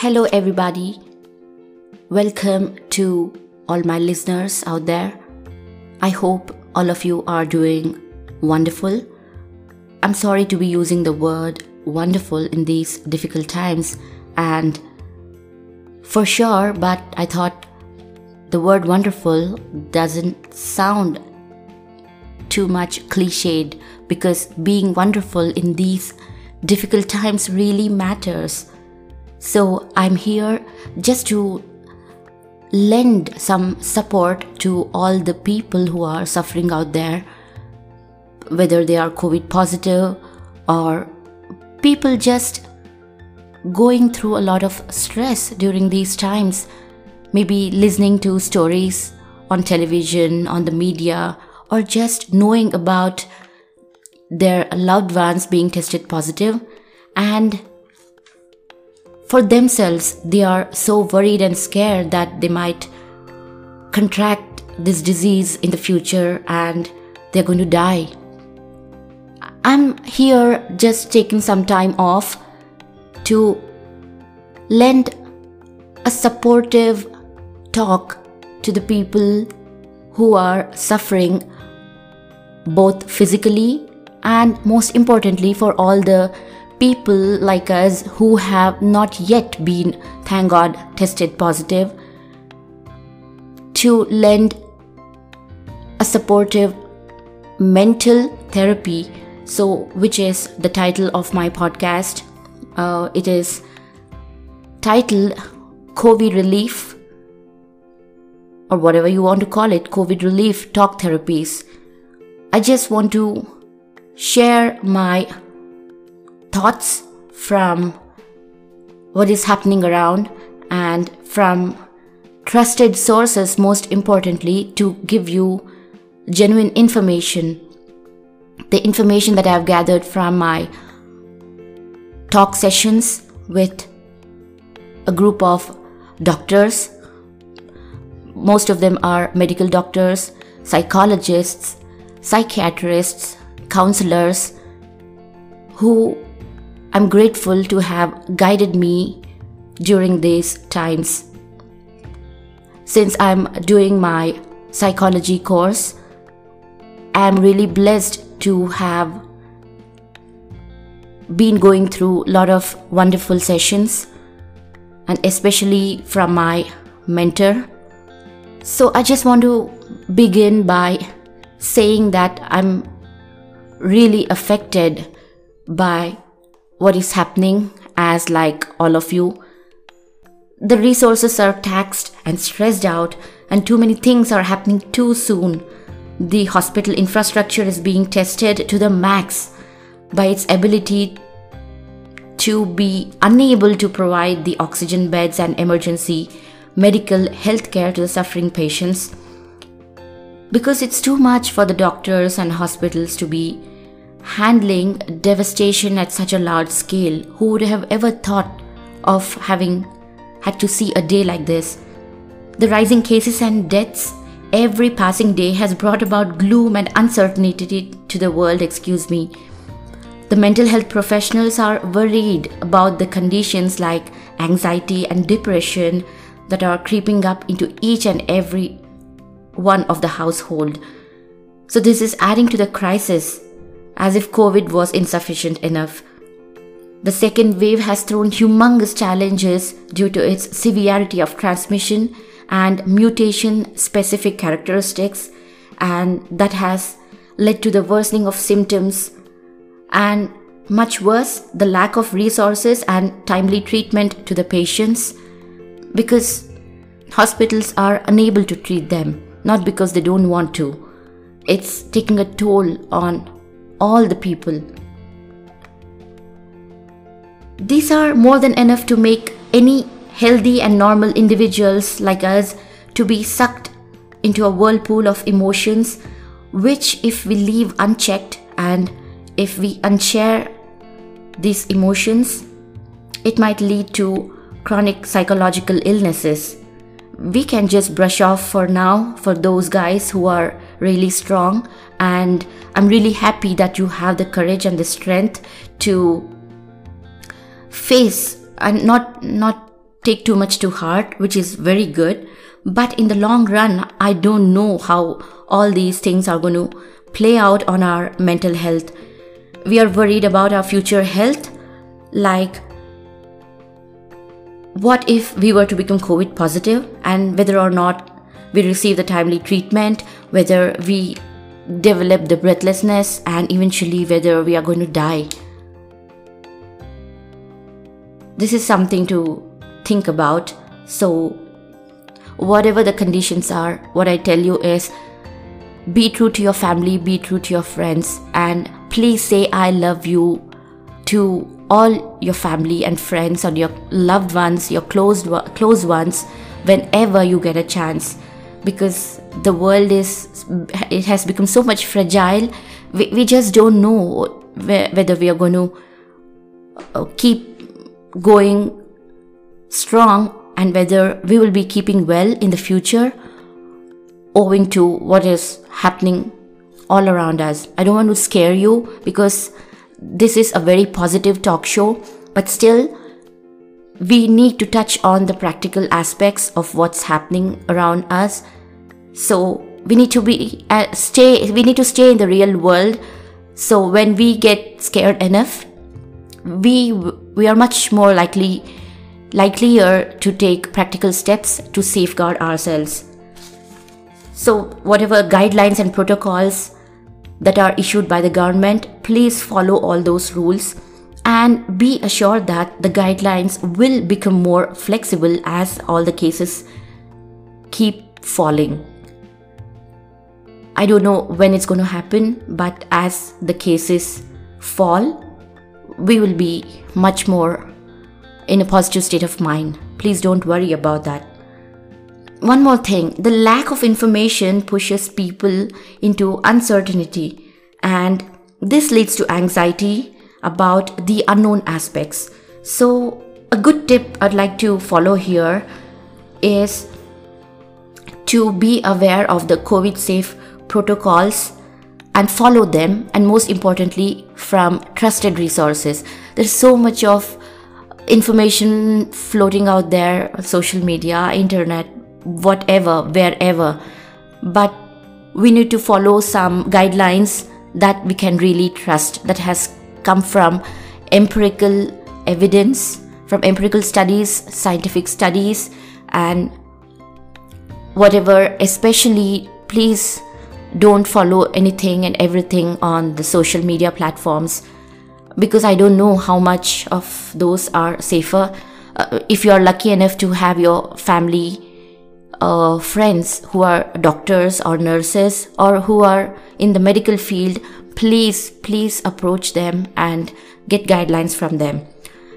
Hello, everybody. Welcome to all my listeners out there. I hope all of you are doing wonderful. I'm sorry to be using the word wonderful in these difficult times, and for sure, but I thought the word wonderful doesn't sound too much cliched because being wonderful in these difficult times really matters. So I'm here just to lend some support to all the people who are suffering out there, whether they are COVID positive or people just going through a lot of stress during these times, maybe listening to stories on television, on the media, or just knowing about their loved ones being tested positive. And for themselves they are so worried and scared that they might contract this disease in the future and they're going to die. I'm here just taking some time off to lend a supportive talk to the people who are suffering both physically and most importantly for all the people like us who have not yet been thank god tested positive to lend a supportive mental therapy. So which is the title of my podcast. Uh, it is titled covid relief or whatever you want to call it covid relief talk therapies. I just want to share my thoughts from what is happening around and from trusted sources, most importantly, to give you genuine information. The information that I've gathered from my talk sessions with a group of doctors. Most of them are medical doctors, psychologists, psychiatrists, counselors who I'm grateful to have guided me during these times. Since I'm doing my psychology course, I'm really blessed to have been going through a lot of wonderful sessions and especially from my mentor. So I just want to begin by saying that I'm really affected by what is happening as like all of you. The resources are taxed and stressed out and too many things are happening too soon. The hospital infrastructure is being tested to the max by its ability to be unable to provide the oxygen beds and emergency medical health care to the suffering patients. Because it's too much for the doctors and hospitals to be handling devastation at such a large scale. Who would have ever thought of having had to see a day like this? The rising cases and deaths every passing day has brought about gloom and uncertainty to the world, excuse me. The mental health professionals are worried about the conditions like anxiety and depression that are creeping up into each and every one of the household. So this is adding to the crisis as if COVID was insufficient enough. The second wave has thrown humongous challenges due to its severity of transmission and mutation specific characteristics, and that has led to the worsening of symptoms and much worse, the lack of resources and timely treatment to the patients because hospitals are unable to treat them, not because they don't want to. It's taking a toll on all the people. These are more than enough to make any healthy and normal individuals like us to be sucked into a whirlpool of emotions which if we leave unchecked and if we unshare these emotions it might lead to chronic psychological illnesses we can just brush off for now for those guys who are really strong and i'm really happy that you have the courage and the strength to face and not not take too much to heart, which is very good. But in the long run, I don't know how all these things are going to play out on our mental health. We are worried about our future health, like what if we were to become COVID positive and whether or not we receive the timely treatment, whether we develop the breathlessness, and eventually whether we are going to die. This is something to think about. So, whatever the conditions are, what I tell you is be true to your family, be true to your friends, and please say I love you to all your family and friends or your loved ones, your close close ones, whenever you get a chance, because the world is it has become so much fragile. We, we just don't know whether we are going to uh, keep going strong and whether we will be keeping well in the future owing to what is happening all around us. I don't want to scare you because this is a very positive talk show, but still, we need to touch on the practical aspects of what's happening around us. So we need to be uh, stay. We need to stay in the real world. So when we get scared enough, we we are much more likely likelier to take practical steps to safeguard ourselves. So whatever guidelines and protocols that are issued by the government, please follow all those rules and be assured that the guidelines will become more flexible as all the cases keep falling. I don't know when it's going to happen, but as the cases fall, we will be much more in a positive state of mind. Please don't worry about that. One more thing the lack of information pushes people into uncertainty, and this leads to anxiety about the unknown aspects. So, a good tip I'd like to follow here is to be aware of the COVID safe protocols and follow them, and most importantly, from trusted resources. There's so much of information floating out there social media, internet, whatever, wherever. But we need to follow some guidelines that we can really trust, that has come from empirical evidence, from empirical studies, scientific studies, and whatever, especially please don't follow anything and everything on the social media platforms because I don't know how much of those are safer. Uh, if you are lucky enough to have your family uh, friends who are doctors or nurses or who are in the medical field, please, please approach them and get guidelines from them.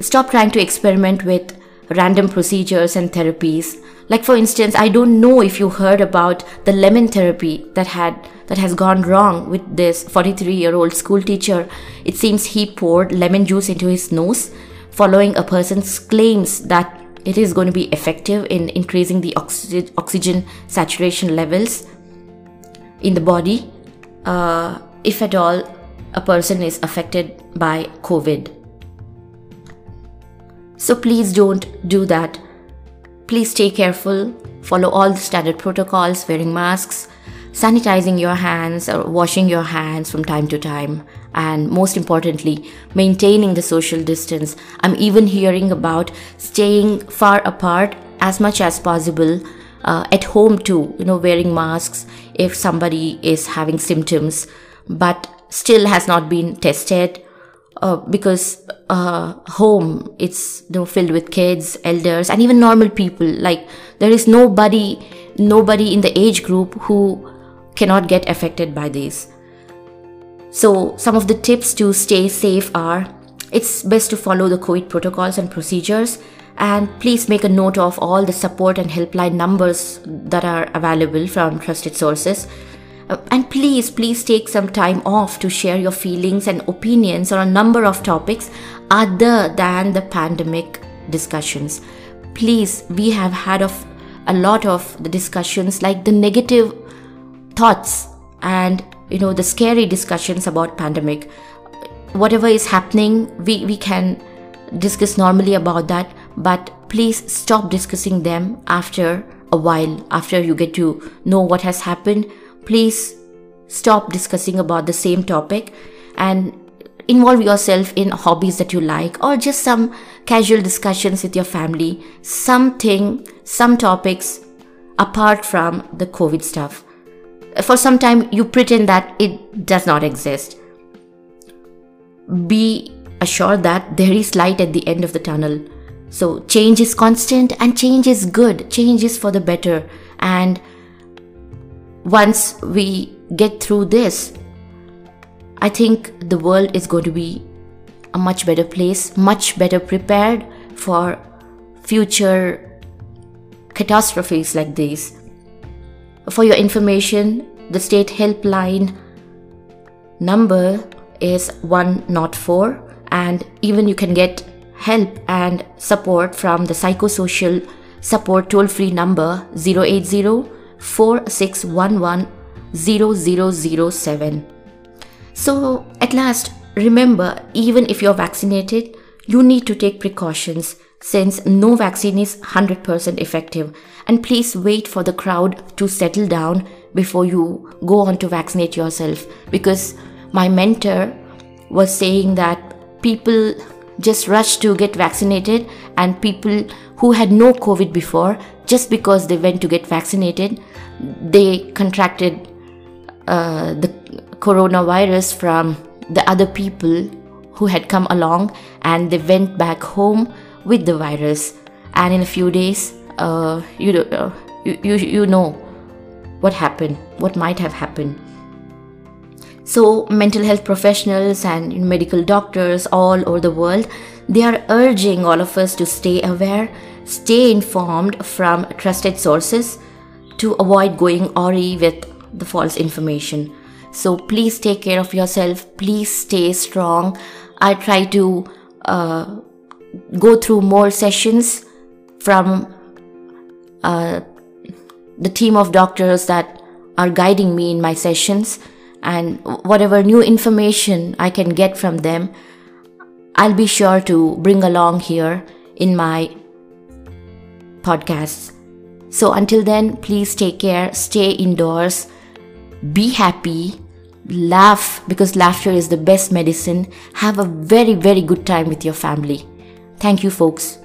Stop trying to experiment with random procedures and therapies. Like for instance, I don't know if you heard about the lemon therapy that had that has gone wrong with this 43-year-old school teacher. It seems he poured lemon juice into his nose following a person's claims that it is going to be effective in increasing the oxy- oxygen saturation levels in the body uh, if at all a person is affected by COVID. So please don't do that. Please stay careful, follow all the standard protocols, wearing masks, sanitizing your hands or washing your hands from time to time, and most importantly, maintaining the social distance. I'm even hearing about staying far apart as much as possible. Uh, at home too, you know, wearing masks if somebody is having symptoms but still has not been tested uh, because uh, home it's you know filled with kids elders and even normal people. Like there is nobody nobody in the age group who cannot get affected by this. So some of the tips to stay safe are it's best to follow the covid protocols and procedures and please make a note of all the support and helpline numbers that are available from trusted sources Uh, and please, please take some time off to share your feelings and opinions on a number of topics other than the pandemic discussions. Please, we have had of a lot of the discussions like the negative thoughts and you know the scary discussions about pandemic. Whatever is happening, we, we can discuss normally about that, but please stop discussing them after a while, after you get to know what has happened. Please stop discussing about the same topic and involve yourself in hobbies that you like or just some casual discussions with your family something some topics apart from the covid stuff. For some time you pretend that it does not exist. Be assured that there is light at the end of the tunnel. So change is constant and change is good. Change is for the better. And once we get through this I think the world is going to be a much better place, much better prepared for future catastrophes like these. For your information, the state helpline number is 104 and even you can get help and support from the psychosocial support toll free number 080 4611 0007 so, at last, remember even if you're vaccinated, you need to take precautions since no vaccine is 100% effective. And please wait for the crowd to settle down before you go on to vaccinate yourself. Because my mentor was saying that people just rushed to get vaccinated, and people who had no COVID before, just because they went to get vaccinated, they contracted uh, the coronavirus from the other people who had come along and they went back home with the virus. And in a few days uh, you, uh, you, you, you know what happened what might have happened so mental health professionals and medical doctors all over the world they are urging all of us to stay aware stay informed from trusted sources to avoid going awry with the false information so please take care of yourself. Please stay strong. I try to uh, go through more sessions from uh, the team of doctors that are guiding me in my sessions and whatever new information I can get from them, I'll be sure to bring along here in my podcasts. So until then, please take care, stay indoors, be happy, laugh because laughter is the best medicine. Have a very, very good time with your family. Thank you, folks.